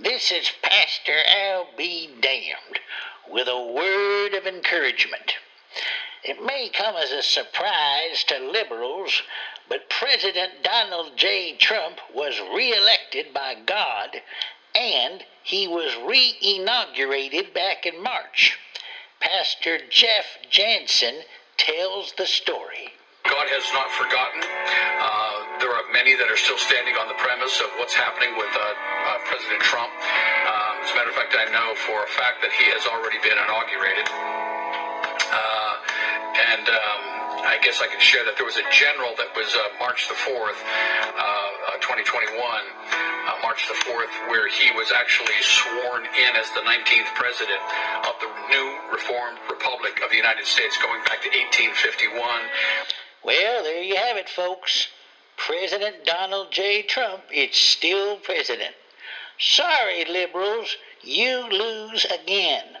This is Pastor Al be damned with a word of encouragement. It may come as a surprise to liberals, but President Donald J. Trump was reelected by God and he was re inaugurated back in March. Pastor Jeff Jansen tells the story. God has not forgotten. Uh, there are many that are still standing on the premise of what's happening with uh, uh, President Trump. Uh, as a matter of fact, I know for a fact that he has already been inaugurated. Uh, and um, I guess I can share that there was a general that was uh, March the 4th, 2021, March the 4th, where he was actually sworn in as the 19th president of the new Reformed Republic of the United States going back to 1851. Well, there you have it, folks. President Donald J. Trump is still president. Sorry, liberals, you lose again.